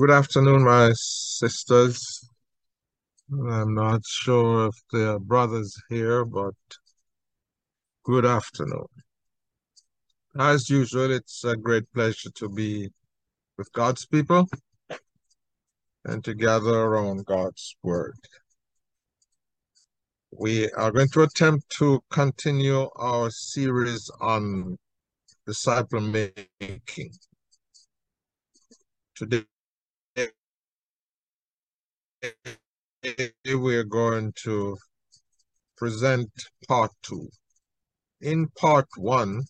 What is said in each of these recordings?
Good afternoon, my sisters. I'm not sure if there are brothers here, but good afternoon. As usual, it's a great pleasure to be with God's people and to gather around God's Word. We are going to attempt to continue our series on disciple making. Today, we're going to present part two. In part one,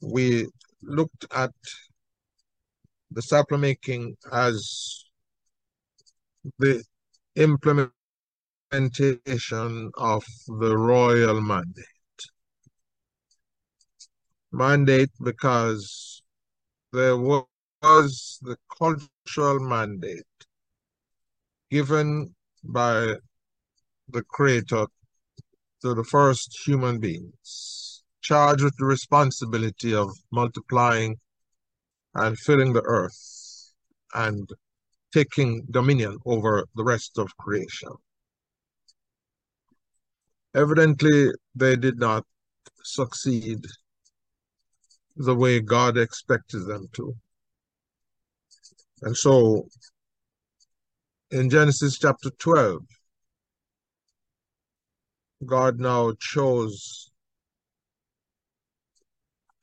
we looked at the disciple making as the implementation of the royal mandate. Mandate because there was the cultural mandate given by the Creator to the first human beings, charged with the responsibility of multiplying and filling the earth and taking dominion over the rest of creation. Evidently, they did not succeed the way God expected them to. And so in Genesis chapter 12, God now chose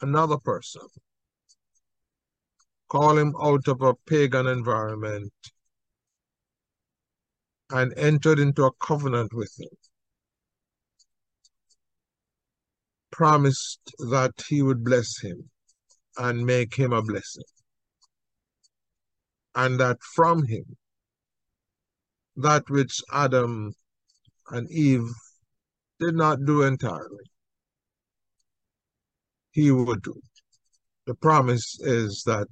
another person, call him out of a pagan environment, and entered into a covenant with him. Promised that he would bless him and make him a blessing, and that from him that which Adam and Eve did not do entirely. He would do. The promise is that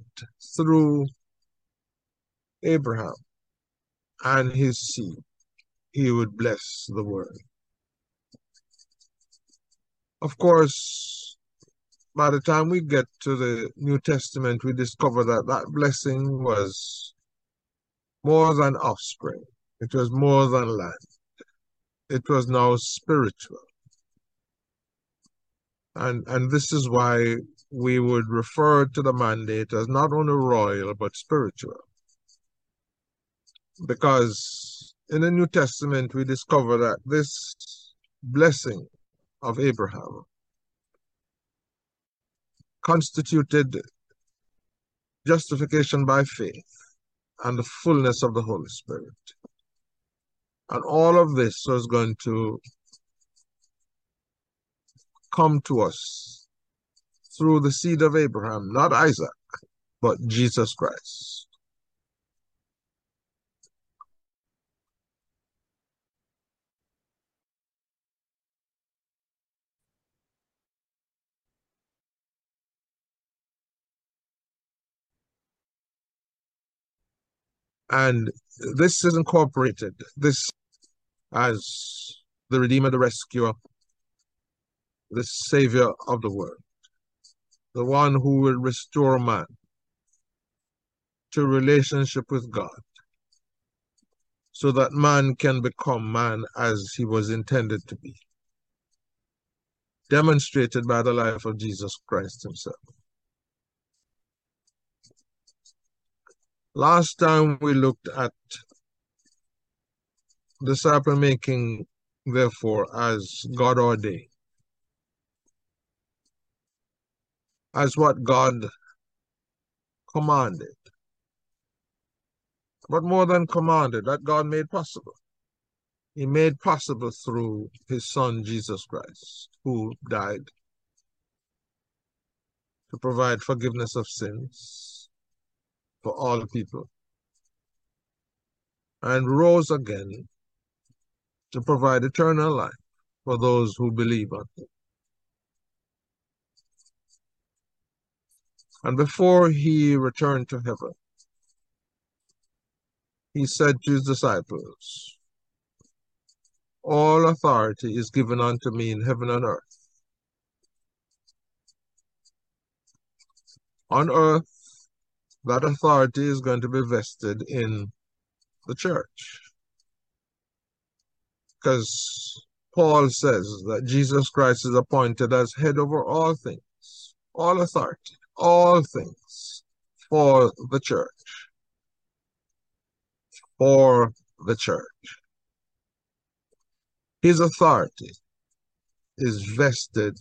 through Abraham and his seed, he would bless the world. Of course, by the time we get to the New Testament, we discover that that blessing was more than offspring. It was more than land. It was now spiritual. And, and this is why we would refer to the mandate as not only royal, but spiritual. Because in the New Testament, we discover that this blessing of Abraham constituted justification by faith and the fullness of the Holy Spirit. And all of this was going to come to us through the seed of Abraham, not Isaac, but Jesus Christ. And this is incorporated, this as the Redeemer, the Rescuer, the Savior of the world, the one who will restore man to relationship with God so that man can become man as he was intended to be, demonstrated by the life of Jesus Christ himself. Last time we looked at disciple making, therefore, as God ordained, as what God commanded. But more than commanded, that God made possible. He made possible through his son Jesus Christ, who died to provide forgiveness of sins for all people and rose again to provide eternal life for those who believe on him. And before he returned to heaven, he said to his disciples, All authority is given unto me in heaven and earth. On earth, that authority is going to be vested in the church. Because Paul says that Jesus Christ is appointed as head over all things, all authority, all things for the church. For the church. His authority is vested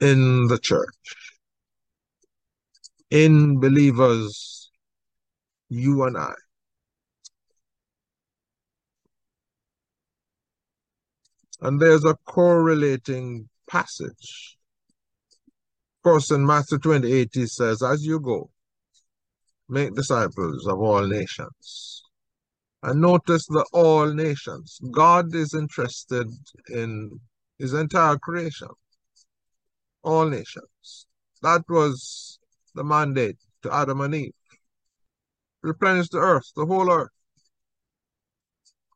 in the church, in believers, you and I. And there's a correlating passage. Of course, in Matthew 28, he says, As you go, make disciples of all nations. And notice the all nations. God is interested in his entire creation, all nations. That was the mandate to Adam and Eve. Replenish the earth, the whole earth.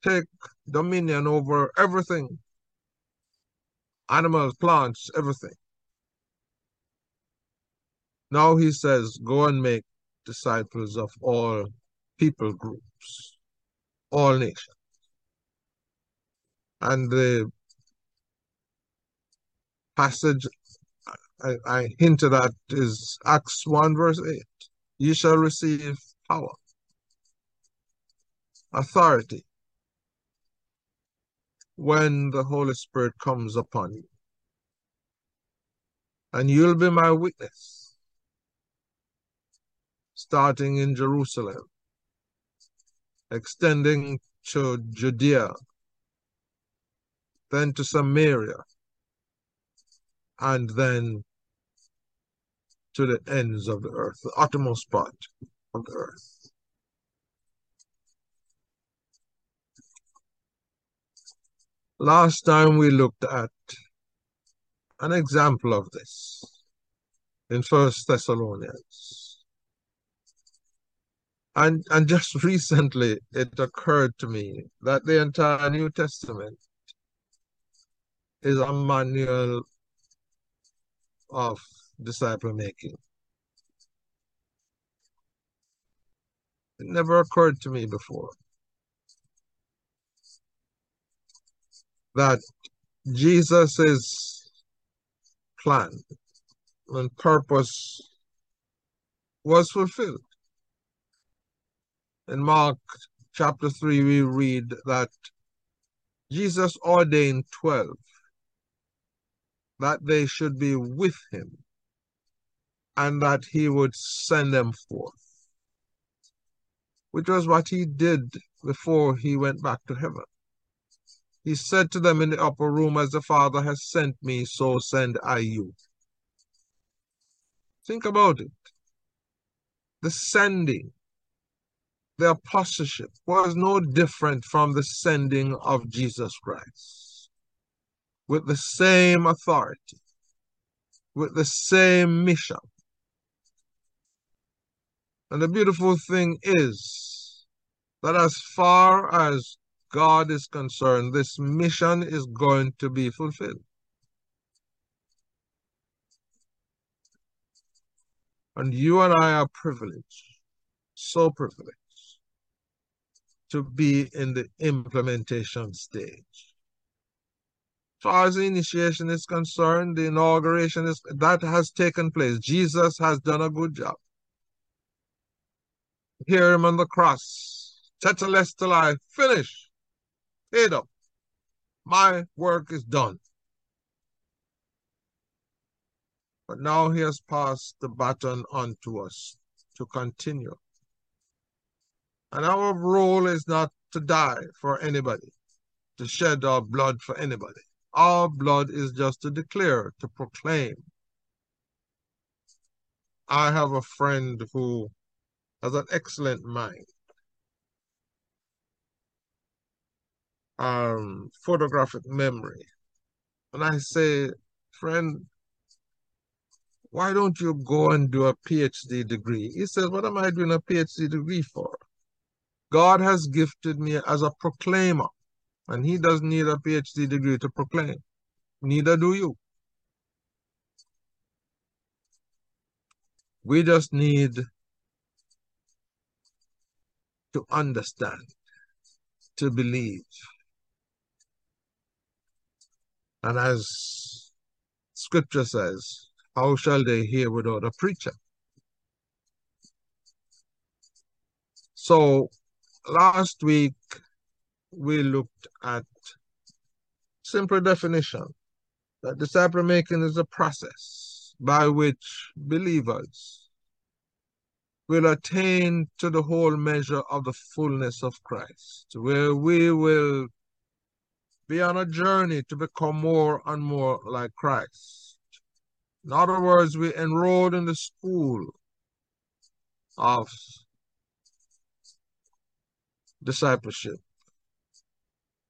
Take dominion over everything animals, plants, everything. Now he says, go and make disciples of all people groups, all nations. And the passage I, I hinted at is Acts 1 verse 8. You shall receive power, authority, when the Holy Spirit comes upon you. And you'll be my witness, starting in Jerusalem, extending to Judea, then to Samaria, and then to the ends of the earth, the uttermost part of the earth. Last time we looked at an example of this in First Thessalonians. And, and just recently it occurred to me that the entire New Testament is a manual of disciple making. It never occurred to me before. That Jesus' plan and purpose was fulfilled. In Mark chapter 3, we read that Jesus ordained 12 that they should be with him and that he would send them forth, which was what he did before he went back to heaven. He said to them in the upper room, As the Father has sent me, so send I you. Think about it. The sending, the apostleship was no different from the sending of Jesus Christ. With the same authority, with the same mission. And the beautiful thing is that as far as God is concerned, this mission is going to be fulfilled. And you and I are privileged, so privileged, to be in the implementation stage. As far as the initiation is concerned, the inauguration is that has taken place. Jesus has done a good job. Hear him on the cross. Tetelestai, finish paid up. My work is done. But now he has passed the baton on to us to continue. And our role is not to die for anybody, to shed our blood for anybody. Our blood is just to declare, to proclaim. I have a friend who has an excellent mind. Um, photographic memory. And I say, friend, why don't you go and do a PhD degree? He says, what am I doing a PhD degree for? God has gifted me as a proclaimer, and he doesn't need a PhD degree to proclaim. Neither do you. We just need to understand, to believe. And as scripture says, how shall they hear without a preacher? So last week we looked at simple definition that disciple making is a process by which believers will attain to the whole measure of the fullness of Christ, where we will be on a journey to become more and more like Christ. In other words, we enrolled in the school of discipleship,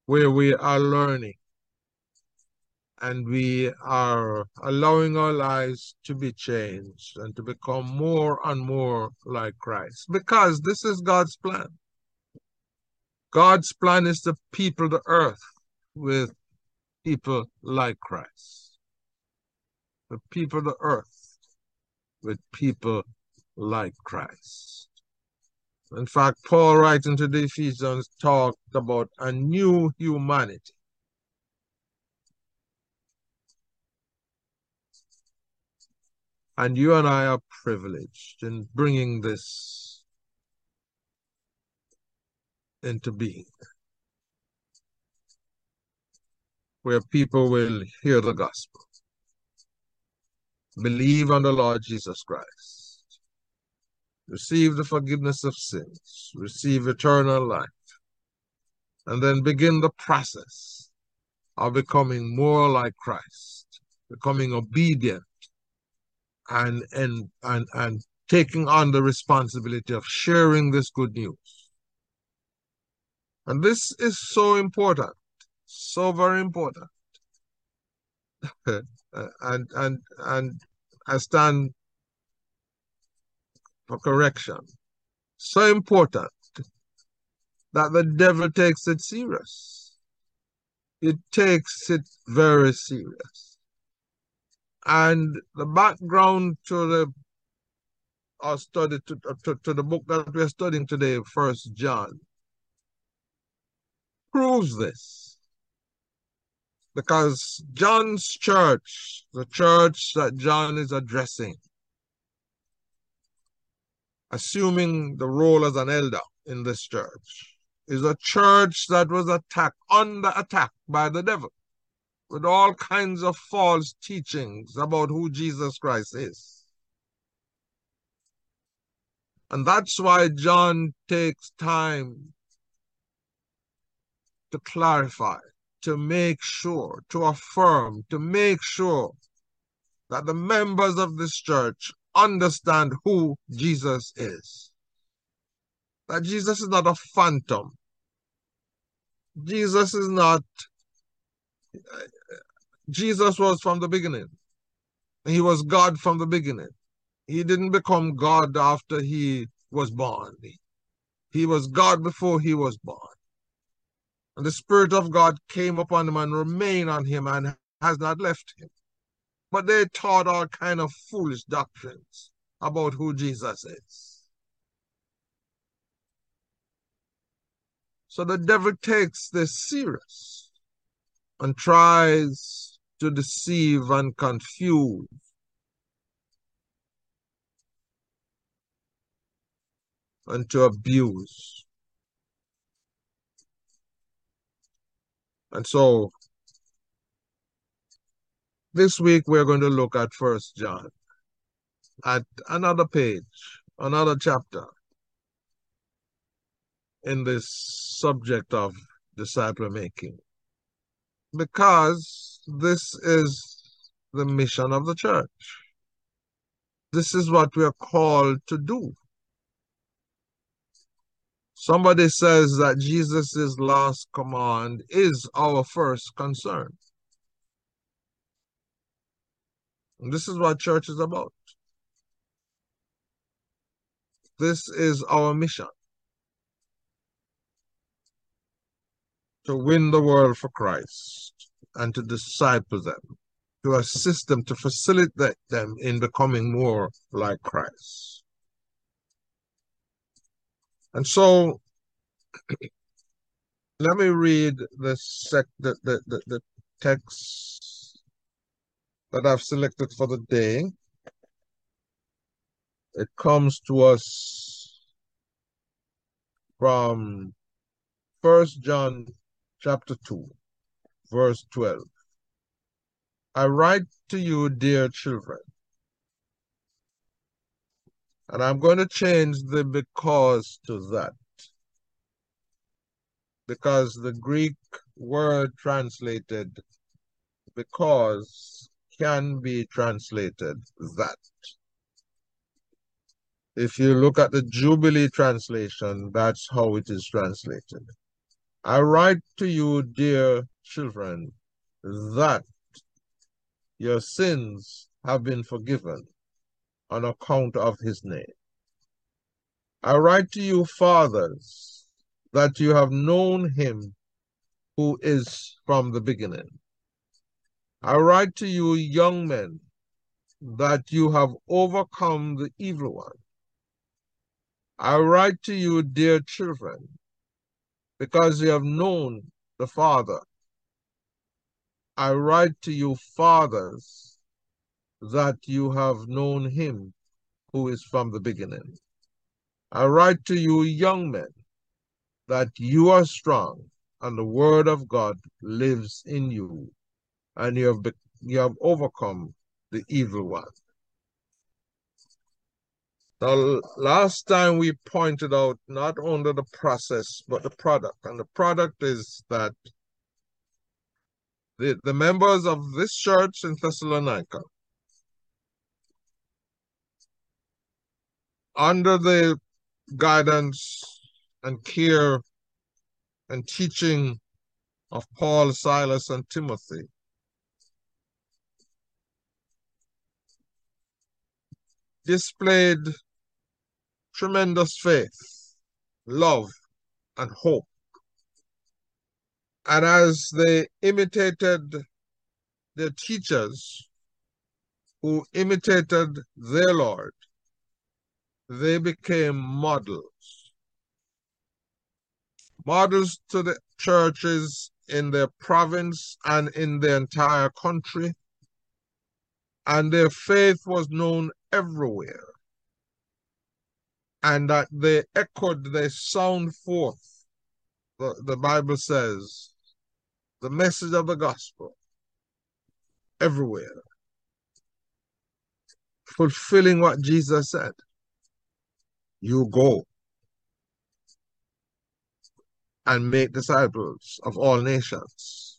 where we are learning and we are allowing our lives to be changed and to become more and more like Christ because this is God's plan. God's plan is to people the earth with people like Christ. The people of the earth with people like Christ. In fact, Paul writing to the Ephesians talked about a new humanity And you and I are privileged in bringing this into being, where people will hear the gospel, believe on the Lord Jesus Christ, receive the forgiveness of sins, receive eternal life, and then begin the process of becoming more like Christ, becoming obedient and and and and taking on the responsibility of sharing this good news. And this is so important, so very important. Uh, and and and I stand for correction. So important that the devil takes it serious. It takes it very serious. And the background to the our study to, to, to the book that we're studying today, First John, proves this. Because John's church, the church that John is addressing, assuming the role as an elder in this church, is a church that was attacked, under attack by the devil with all kinds of false teachings about who Jesus Christ is. And that's why John takes time to clarify, to make sure, to affirm, to make sure that the members of this church understand who Jesus is. That Jesus is not a phantom. Jesus is not Jesus was from the beginning. He was God from the beginning. He didn't become God after he was born. He was God before he was born. And the Spirit of God came upon him and remained on him and has not left him. But they taught all kind of foolish doctrines about who Jesus is. So the devil takes this serious and tries to deceive and confuse. And to abuse. And so this week we're going to look at First John, at another page, another chapter in this subject of disciple making. Because this is the mission of the church. This is what we are called to do. Somebody says that Jesus' last command is our first concern. And this is what church is about. This is our mission. To win the world for Christ and to disciple them, to assist them, to facilitate them in becoming more like Christ. And so let me read the sec the, the, the, the text that I've selected for the day. It comes to us from First John chapter 2, verse 12. I write to you, dear children, and I'm going to change the because to that. Because the Greek word translated because can be translated that. If you look at the Jubilee translation, that's how it is translated. I write to you, dear children, that your sins have been forgiven on account of his name. I write to you, fathers, that you have known him who is from the beginning. I write to you, young men, that you have overcome the evil one. I write to you, dear children, because you have known the Father. I write to you, fathers, that you have known him who is from the beginning. I write to you, young men, that you are strong, and the word of God lives in you, and you have, you have overcome the evil one. Now, last time we pointed out not only the process, but the product. And the product is that the, the members of this church in Thessalonica, under the guidance and care and teaching of Paul, Silas, and Timothy, displayed tremendous faith, love, and hope. And as they imitated their teachers who imitated their Lord, they became models. Models to the churches in their province and in the entire country. And their faith was known everywhere and that they echoed, they sound forth. The, the Bible says, the message of the gospel everywhere, fulfilling what Jesus said. You go and make disciples of all nations.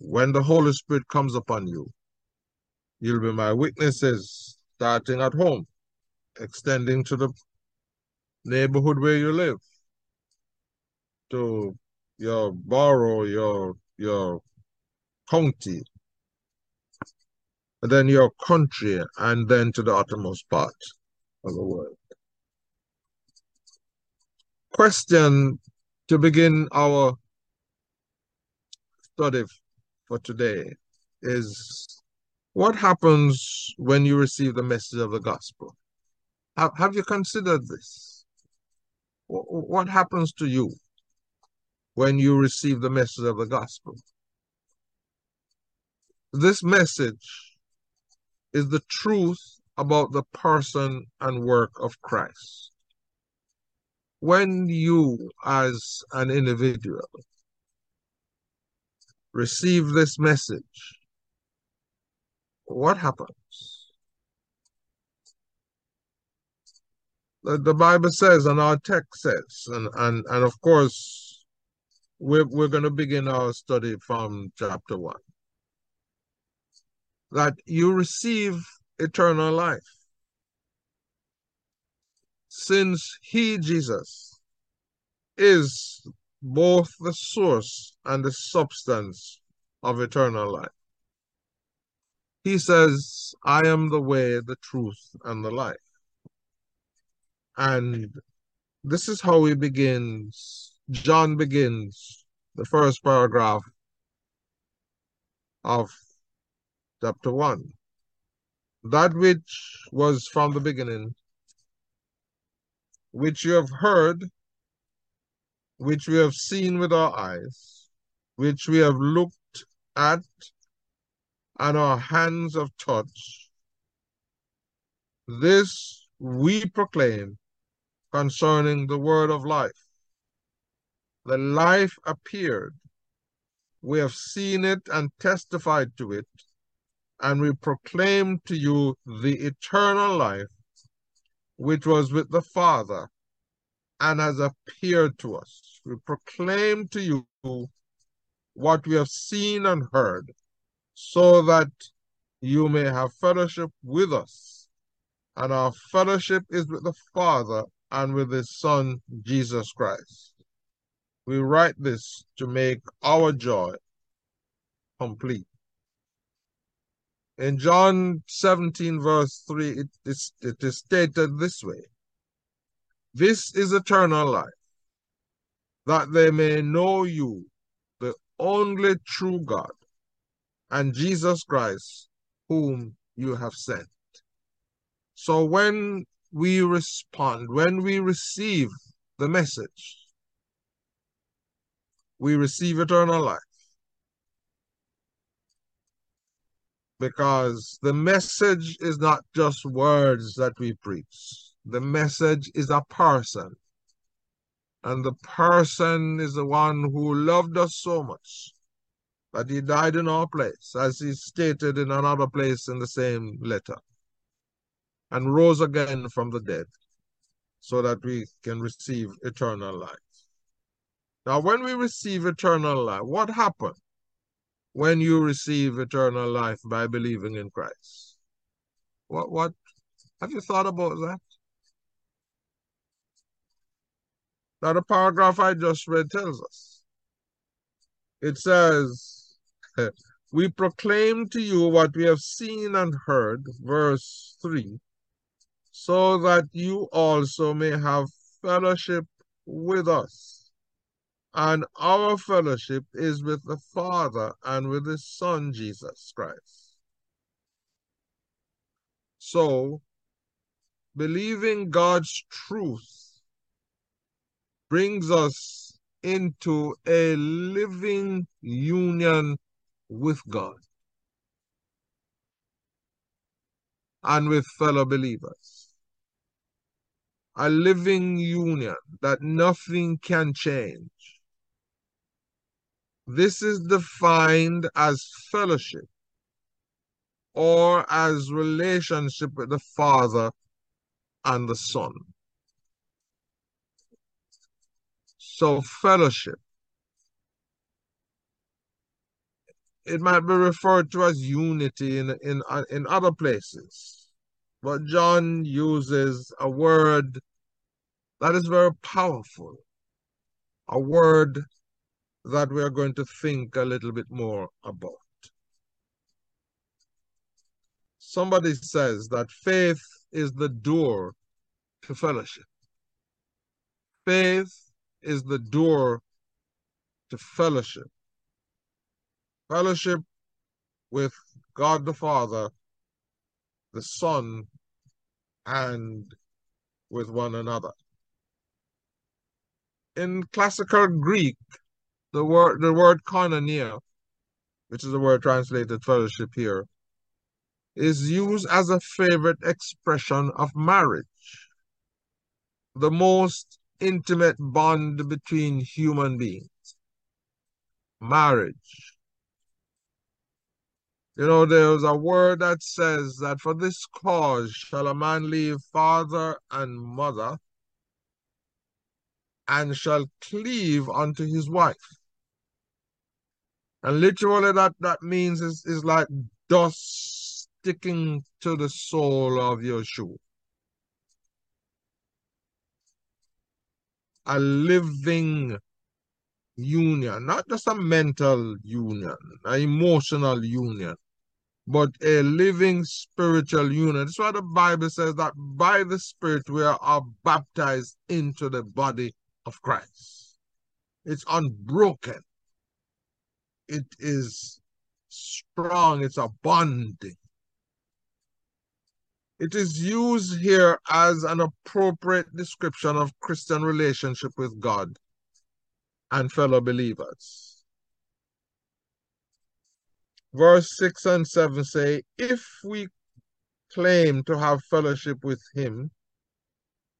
When the Holy Spirit comes upon you, you'll be my witnesses, starting at home, extending to the neighborhood where you live, to your borough, your your county, then your country, and then to the uttermost part of the world. Question to begin our study for today is what happens when you receive the message of the gospel? Have, have you considered this? what happens to you when you receive the message of the gospel? This message is the truth about the person and work of Christ. When you, as an individual, receive this message, what happens? the, the Bible says and our text says, and, and, and of course, we're, we're going to begin our study from chapter 1, that you receive eternal life. Since he, Jesus, is both the source and the substance of eternal life. He says, I am the way, the truth, and the life. And this is how he begins. John begins the first paragraph of chapter 1. That which was from the beginning, which you have heard which we have seen with our eyes, which we have looked at, and our hands have touched. This we proclaim concerning the word of life. The life appeared. We have seen it and testified to it, and we proclaim to you the eternal life which was with the Father and has appeared to us. We proclaim to you what we have seen and heard, so that you may have fellowship with us. And our fellowship is with the Father and with his Son, Jesus Christ. We write this to make our joy complete. In John 17, verse 3, it is, it is stated this way This is eternal life, that they may know you, the only true God, and Jesus Christ, whom you have sent. So when we respond, when we receive the message, we receive eternal life. Because the message is not just words that we preach. The message is a person. And the person is the one who loved us so much that he died in our place, as he stated in another place in the same letter, and rose again from the dead so that we can receive eternal life. Now, when we receive eternal life, what happened when you receive eternal life by believing in Christ? What, what, have you thought about that? Now, the paragraph I just read tells us. It says, We proclaim to you what we have seen and heard, verse 3, so that you also may have fellowship with us and our fellowship is with the Father and with His Son, Jesus Christ. So, believing God's truth brings us into a living union with God and with fellow believers. A living union that nothing can change this is defined as fellowship or as relationship with the Father and the Son. So, fellowship. It might be referred to as unity in, in, uh, in other places, but John uses a word that is very powerful, a word that we are going to think a little bit more about. Somebody says that faith is the door to fellowship. Faith is the door to fellowship. Fellowship with God the Father, the Son, and with one another. In classical Greek, the word the word koinonia, which is the word translated fellowship here, is used as a favorite expression of marriage, the most intimate bond between human beings. Marriage. You know, there's a word that says that for this cause shall a man leave father and mother and shall cleave unto his wife. And literally that, that means is, is like dust sticking to the sole of your shoe. A living union, not just a mental union, an emotional union, but a living spiritual union. That's why the Bible says that by the Spirit we are baptized into the body of Christ. It's unbroken it is strong, it's a bonding. It is used here as an appropriate description of Christian relationship with God and fellow believers. Verse 6 and 7 say, If we claim to have fellowship with him,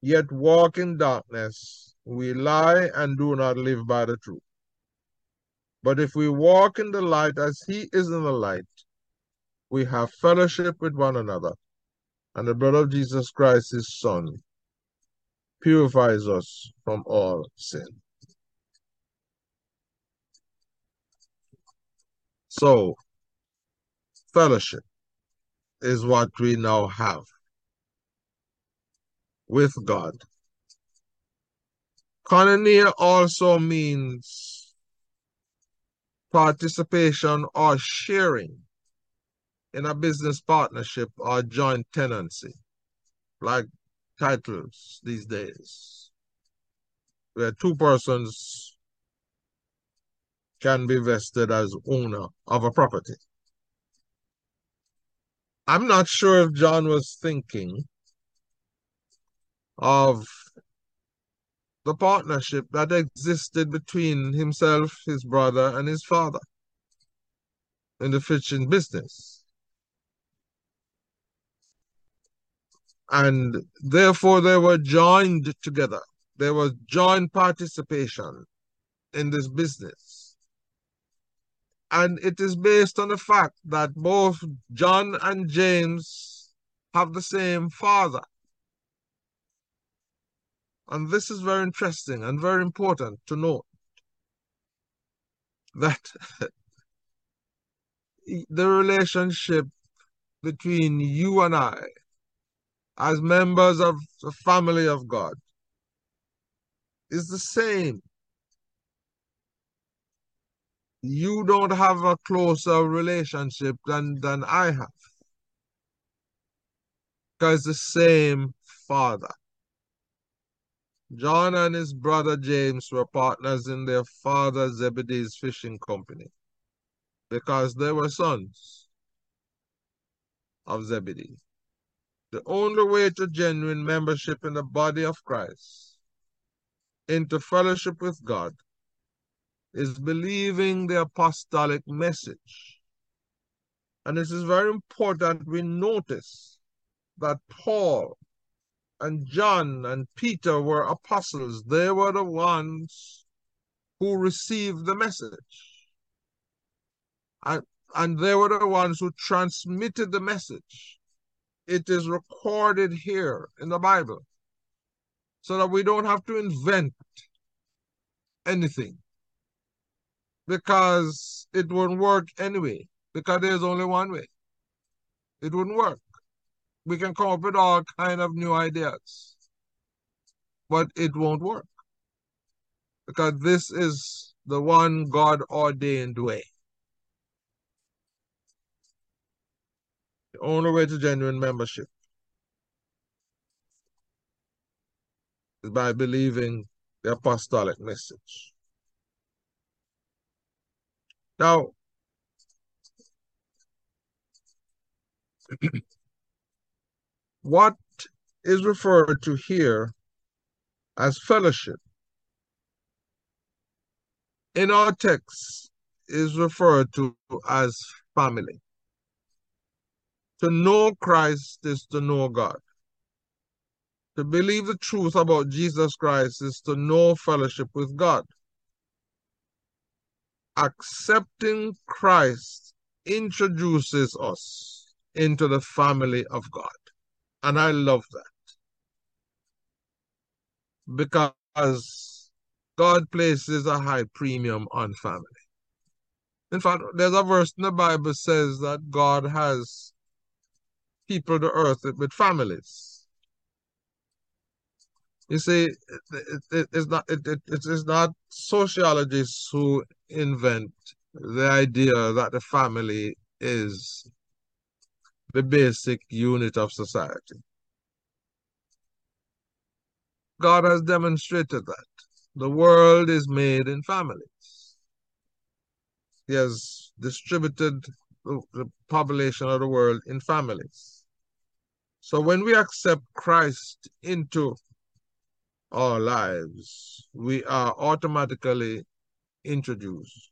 yet walk in darkness, we lie and do not live by the truth. But if we walk in the light as he is in the light, we have fellowship with one another, and the blood of Jesus Christ, his Son, purifies us from all sin. So, fellowship is what we now have with God. Koinonia also means participation or sharing in a business partnership or joint tenancy, like titles these days, where two persons can be vested as owner of a property. I'm not sure if John was thinking of the partnership that existed between himself, his brother, and his father in the fishing business. And therefore, they were joined together. There was joint participation in this business. And it is based on the fact that both John and James have the same father. And this is very interesting and very important to note that the relationship between you and I as members of the family of God is the same you don't have a closer relationship than, than I have. Because the same father. John and his brother James were partners in their father Zebedee's fishing company because they were sons of Zebedee. The only way to genuine membership in the body of Christ, into fellowship with God, is believing the apostolic message. And this is very important we notice that Paul and John and Peter were apostles. They were the ones who received the message. And, and they were the ones who transmitted the message. It is recorded here in the Bible so that we don't have to invent anything because it wouldn't work anyway, because there's only one way. It wouldn't work. We can come up with all kind of new ideas, but it won't work because this is the one God ordained way. The only way to genuine membership is by believing the apostolic message. Now, what is referred to here as fellowship in our text is referred to as family. To know Christ is to know God. To believe the truth about Jesus Christ is to know fellowship with God accepting Christ introduces us into the family of God. And I love that. Because God places a high premium on family. In fact, there's a verse in the Bible says that God has people to earth with families. You see, it, it's not it, it, it is not sociologists who invent the idea that the family is the basic unit of society. God has demonstrated that. The world is made in families. He has distributed the, population of the world in families. So when we accept Christ into our lives, we are automatically introduced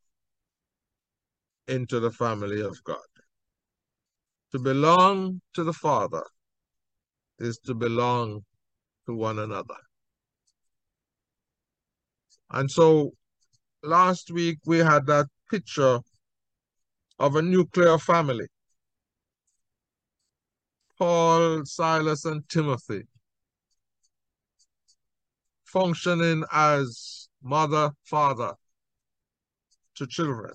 into the family of God. To belong to the Father is to belong to one another. And so last week we had that picture of a nuclear family. Paul, Silas, and Timothy functioning as mother, father to children.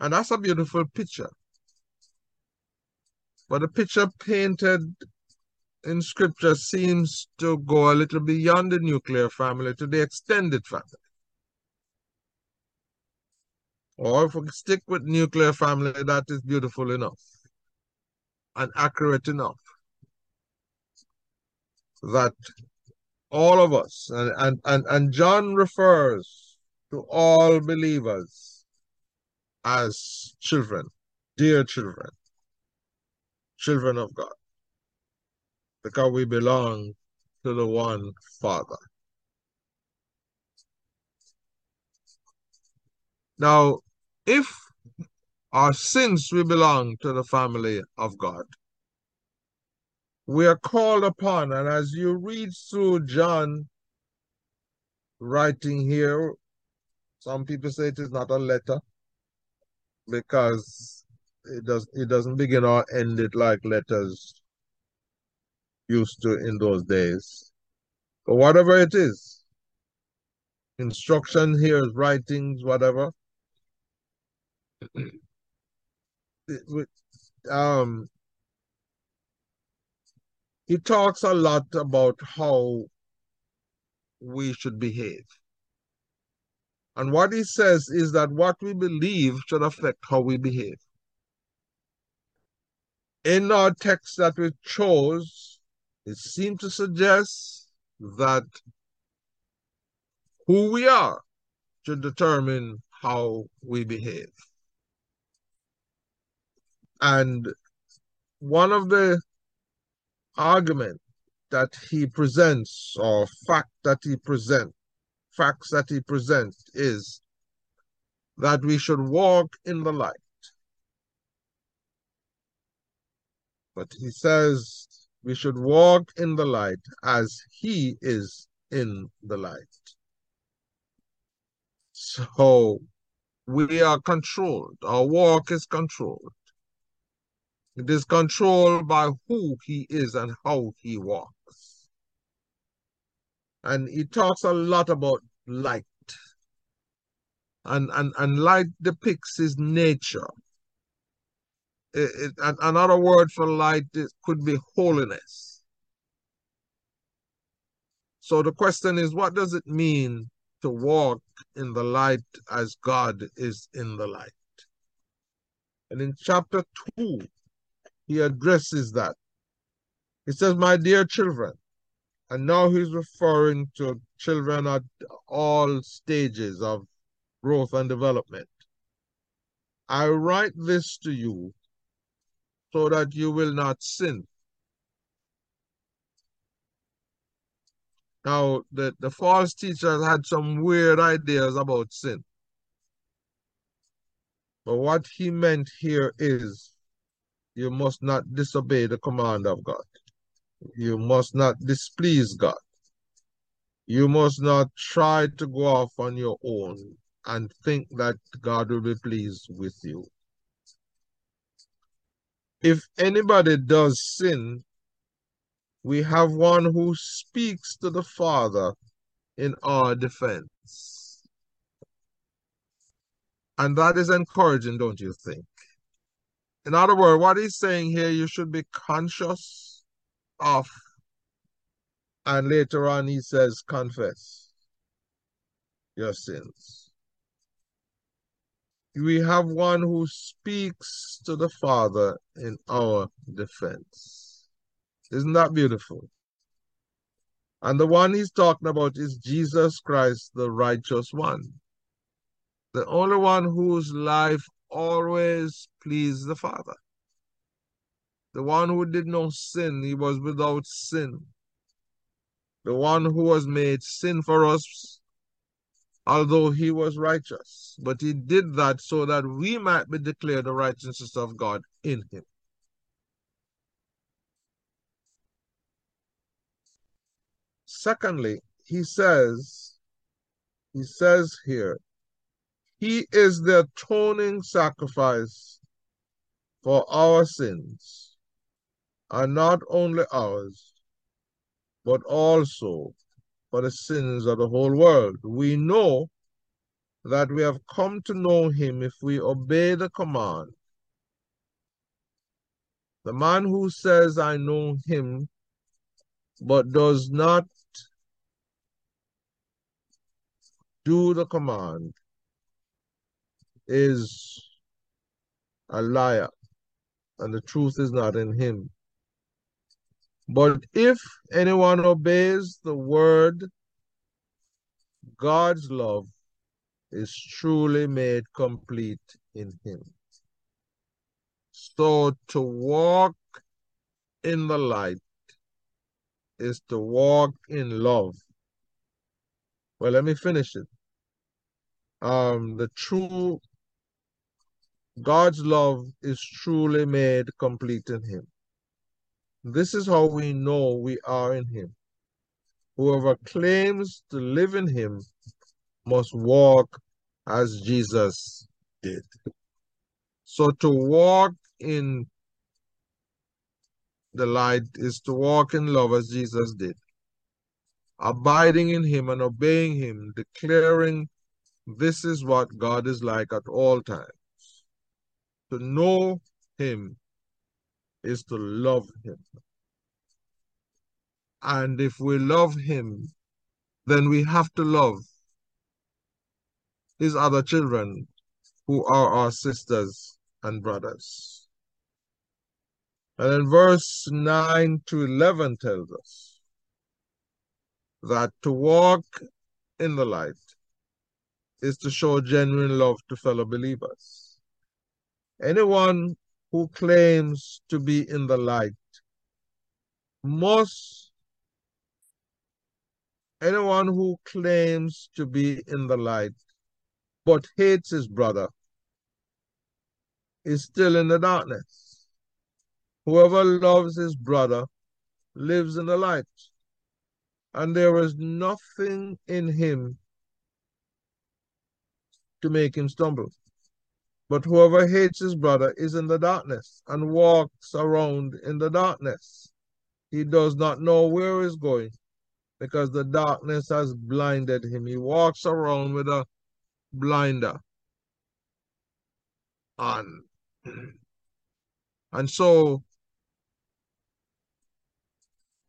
And that's a beautiful picture. But the picture painted in scripture seems to go a little beyond the nuclear family to the extended family. Or if we stick with nuclear family, that is beautiful enough and accurate enough that all of us, and, and, and, and John refers to all believers as children, dear children, children of God, because we belong to the one Father. Now, if our sins we belong to the family of God, we are called upon, and as you read through John writing here, some people say it is not a letter because it does it doesn't begin or end it like letters used to in those days. But whatever it is, instruction here is writings, whatever. um, he talks a lot about how we should behave. And what he says is that what we believe should affect how we behave. In our text that we chose, it seemed to suggest that who we are should determine how we behave. And one of the argument that he presents or fact that he presents, facts that he presents is that we should walk in the light. But he says we should walk in the light as he is in the light. So we are controlled. Our walk is controlled. It is controlled by who he is and how he walks. And he talks a lot about light. And, and, and light depicts his nature. It, it, another word for light could be holiness. So the question is, what does it mean to walk in the light as God is in the light? And in chapter 2, he addresses that. He says, My dear children, and now he's referring to children at all stages of growth and development. I write this to you so that you will not sin. Now, the, the false teachers had some weird ideas about sin. But what he meant here is you must not disobey the command of God. You must not displease God. You must not try to go off on your own and think that God will be pleased with you. If anybody does sin, we have one who speaks to the Father in our defense. And that is encouraging, don't you think? In other words, what he's saying here, you should be conscious of. And later on, he says, confess your sins. We have one who speaks to the Father in our defense. Isn't that beautiful? And the one he's talking about is Jesus Christ, the righteous one. The only one whose life always please the Father. The one who did no sin, he was without sin. the one who was made sin for us, although he was righteous. But he did that so that we might be declared the righteousness of God in him. Secondly, he says, he says here, he is the atoning sacrifice for our sins, and not only ours, but also for the sins of the whole world. We know that we have come to know him if we obey the command. The man who says, I know him, but does not do the command is a liar, and the truth is not in him. But if anyone obeys the word, God's love is truly made complete in him. So to walk in the light is to walk in love. Well, let me finish it. Um, the true God's love is truly made complete in him. This is how we know we are in him. Whoever claims to live in him must walk as Jesus did. So to walk in the light is to walk in love as Jesus did, abiding in him and obeying him, declaring this is what God is like at all times. To know him is to love him. And if we love him, then we have to love his other children who are our sisters and brothers. And then verse 9 to 11 tells us that to walk in the light is to show genuine love to fellow believers. Anyone who claims to be in the light Most anyone who claims to be in the light but hates his brother is still in the darkness. Whoever loves his brother lives in the light, and there is nothing in him to make him stumble. But whoever hates his brother is in the darkness and walks around in the darkness. He does not know where he's going because the darkness has blinded him. He walks around with a blinder on. And so,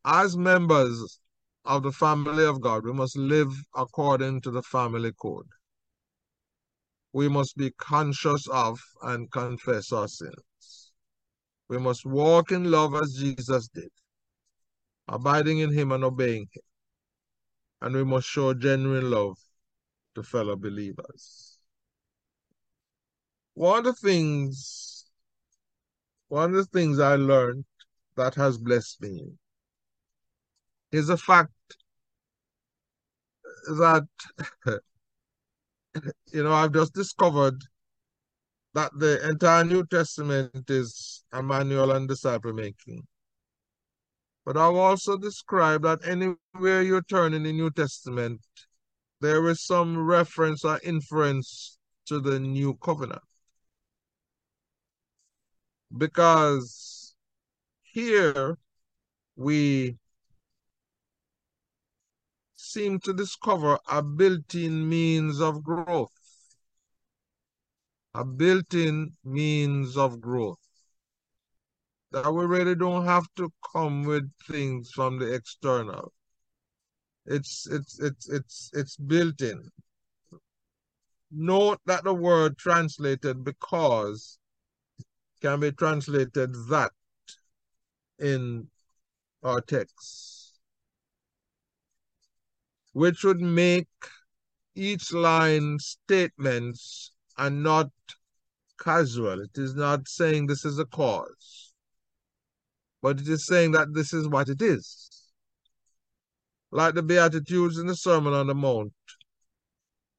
as members of the family of God, we must live according to the family code we must be conscious of and confess our sins. We must walk in love as Jesus did, abiding in him and obeying him. And we must show genuine love to fellow believers. One of the things, one of the things I learned that has blessed me is the fact that you know, I've just discovered that the entire New Testament is a manual on disciple making. But I've also described that anywhere you turn in the New Testament, there is some reference or inference to the new covenant. Because here we seem to discover a built-in means of growth. A built-in means of growth. That we really don't have to come with things from the external. It's it's it's it's it's built in. Note that the word translated because can be translated that in our text which would make each line statements and not casual. It is not saying this is a cause, but it is saying that this is what it is. like the Beatitudes in the Sermon on the Mount,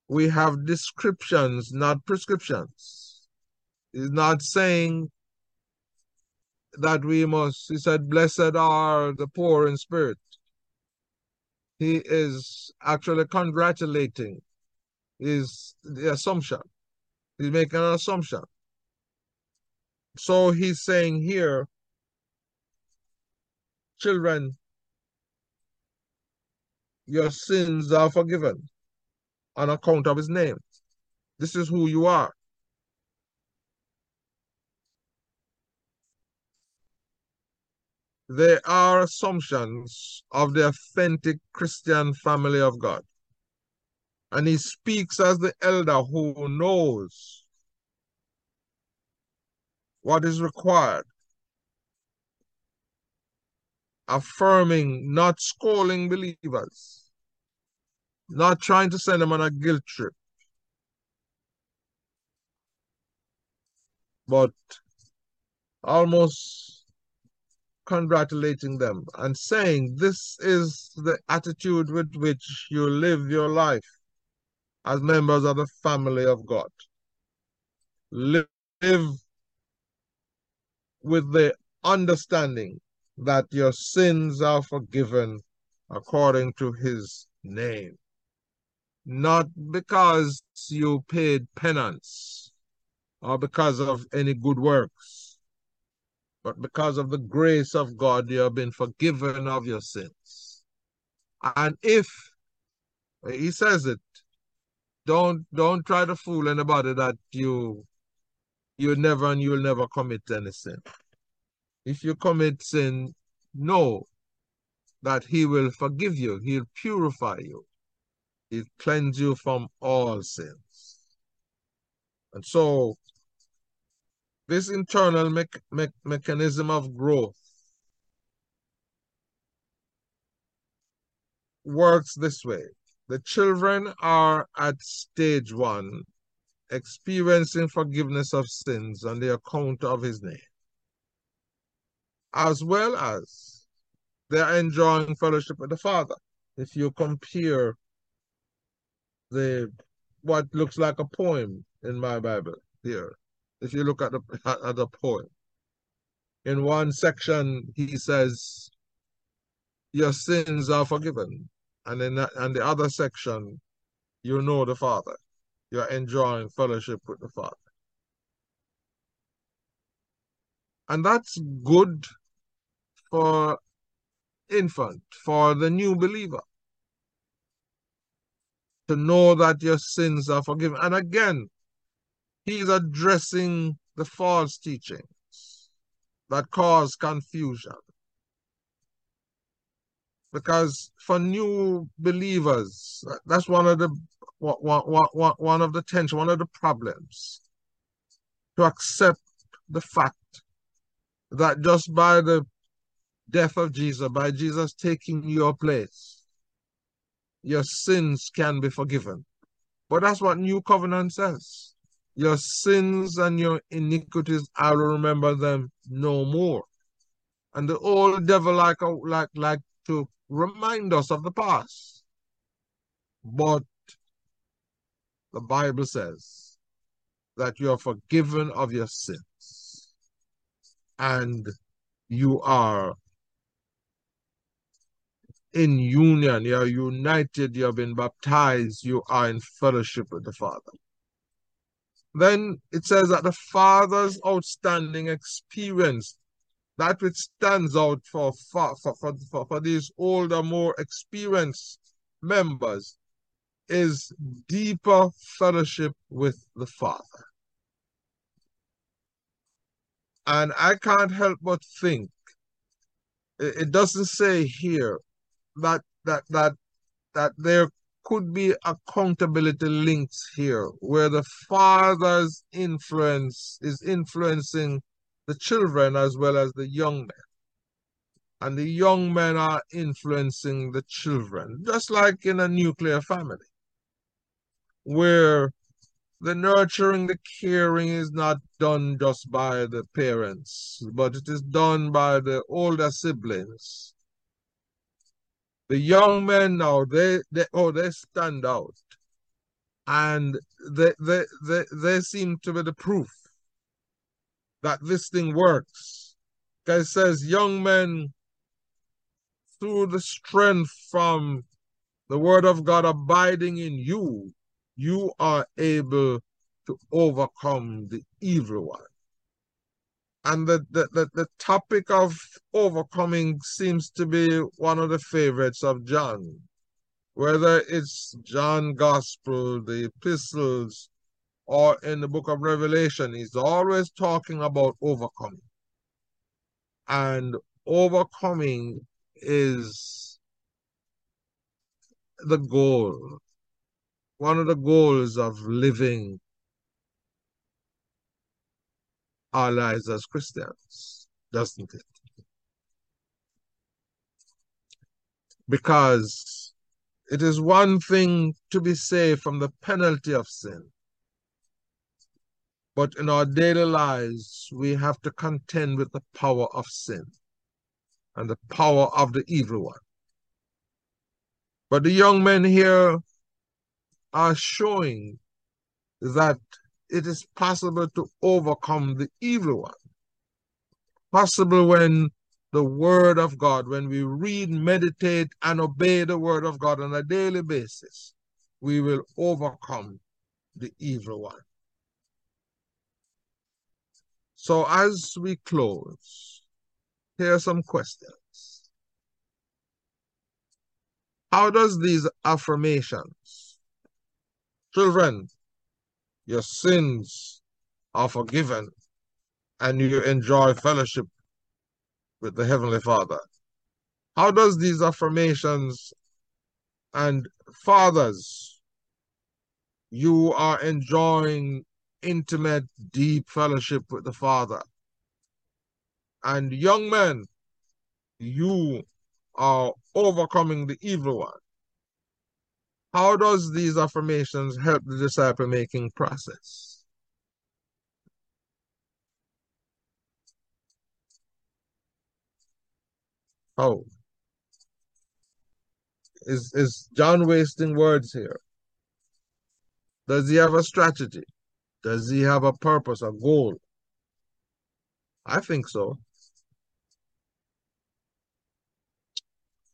we have descriptions, not prescriptions. He's not saying that we must, he said, blessed are the poor in spirit. He is actually congratulating is the assumption. He's making an assumption. So he's saying here, children, your sins are forgiven on account of his name. This is who you are. They are assumptions of the authentic Christian family of God. And he speaks as the elder who knows what is required. Affirming, not scolding believers, not trying to send them on a guilt trip, but almost congratulating them and saying, This is the attitude with which you live your life as members of the family of God. Live with the understanding that your sins are forgiven according to his name. Not because you paid penance or because of any good works, but because of the grace of God, you have been forgiven of your sins. And if, he says it, don't don't try to fool anybody that you you never and you'll never commit any sin. If you commit sin, know that he will forgive you, he'll purify you, he'll cleanse you from all sins. And so this internal me me mechanism of growth works this way. The children are at stage one, experiencing forgiveness of sins on the account of his name, as well as they're enjoying fellowship with the Father. If you compare the what looks like a poem in my Bible here, if you look at the at the poem, in one section he says, "Your sins are forgiven." and in that, and the other section, you know the Father. You're enjoying fellowship with the Father. And that's good for infant, for the new believer. To know that your sins are forgiven. And again, he's addressing the false teachings that cause confusion. Because for new believers, that's one of the one, of the tension, one of the problems. To accept the fact that just by the death of Jesus, by Jesus taking your place, your sins can be forgiven. But that's what New Covenant says. Your sins and your iniquities, I will remember them no more. And the old devil like like like to remind us of the past. But the Bible says that you are forgiven of your sins and you are in union, you are united, you have been baptized, you are in fellowship with the Father. Then it says that the Father's outstanding experience that which stands out for, for, for, for, for these older, more experienced members is deeper fellowship with the Father. And I can't help but think it, doesn't say here that that that that there could be accountability links here where the father's influence is influencing the children as well as the young men. And the young men are influencing the children, just like in a nuclear family, where the nurturing, the caring is not done just by the parents, but it is done by the older siblings. The young men now, they, they oh, they stand out. And they, they, they, they seem to be the proof that this thing works. Because it says, young men, through the strength from the word of God abiding in you, you are able to overcome the evil one. And the, the, the, the, topic of overcoming seems to be one of the favorites of John. Whether it's John Gospel, the epistles, or in the book of Revelation, he's always talking about overcoming. And overcoming is the goal, one of the goals of living our lives as Christians, doesn't it? Because it is one thing to be saved from the penalty of sin. But in our daily lives, we have to contend with the power of sin and the power of the evil one. But the young men here are showing that it is possible to overcome the evil one. Possible when the word of God, when we read, meditate, and obey the word of God on a daily basis, we will overcome the evil one. So as we close, here are some questions. How does these affirmations, children, your sins are forgiven, and you enjoy fellowship with the Heavenly Father. How does these affirmations and fathers, you are enjoying intimate, deep fellowship with the Father. And young men, you are overcoming the evil one. How does these affirmations help the disciple making process? How? Is, is John wasting words here? Does he have a strategy? Does he have a purpose, a goal? I think so.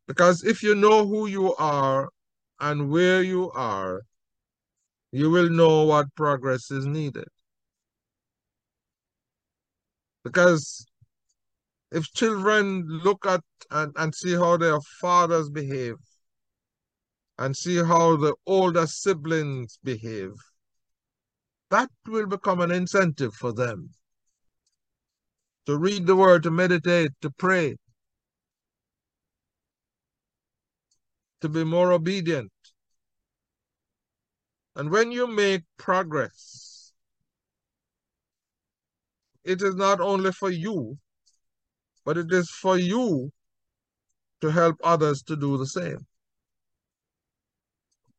Because if you know who you are and where you are, you will know what progress is needed. Because if children look at and, and see how their fathers behave and see how the older siblings behave, that will become an incentive for them to read the word, to meditate, to pray, to be more obedient. And when you make progress, it is not only for you, but it is for you to help others to do the same.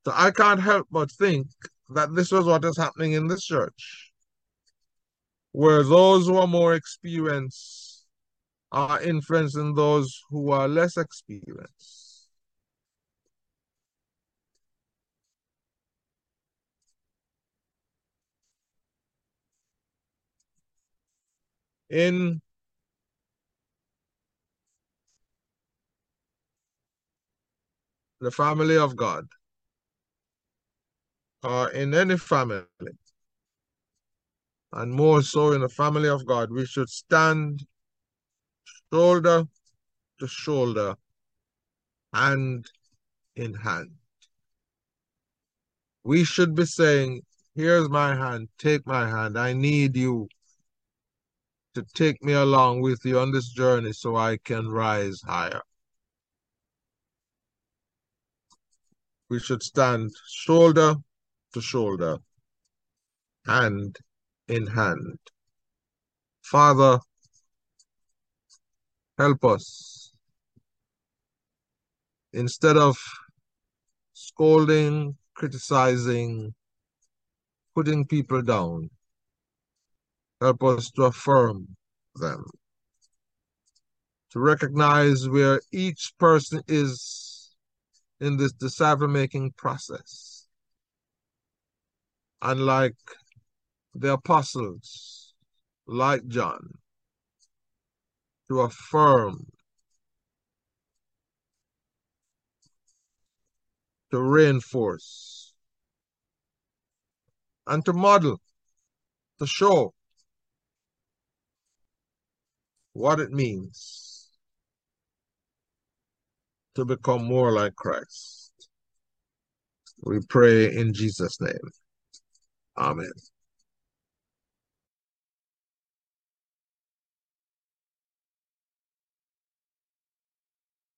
So I can't help but think that this was what is happening in this church, where those who are more experienced are influencing those who are less experienced. In the family of God or in any family, and more so in the family of God, we should stand shoulder to shoulder, hand in hand. We should be saying, Here's my hand, take my hand. I need you to take me along with you on this journey so I can rise higher. We should stand shoulder to shoulder, hand in hand. Father, help us. Instead of scolding, criticizing, putting people down, Help us to affirm them, to recognize where each person is in this disciple making process. And like the apostles, like John, to affirm, to reinforce, and to model, to show what it means to become more like Christ. We pray in Jesus' name. Amen.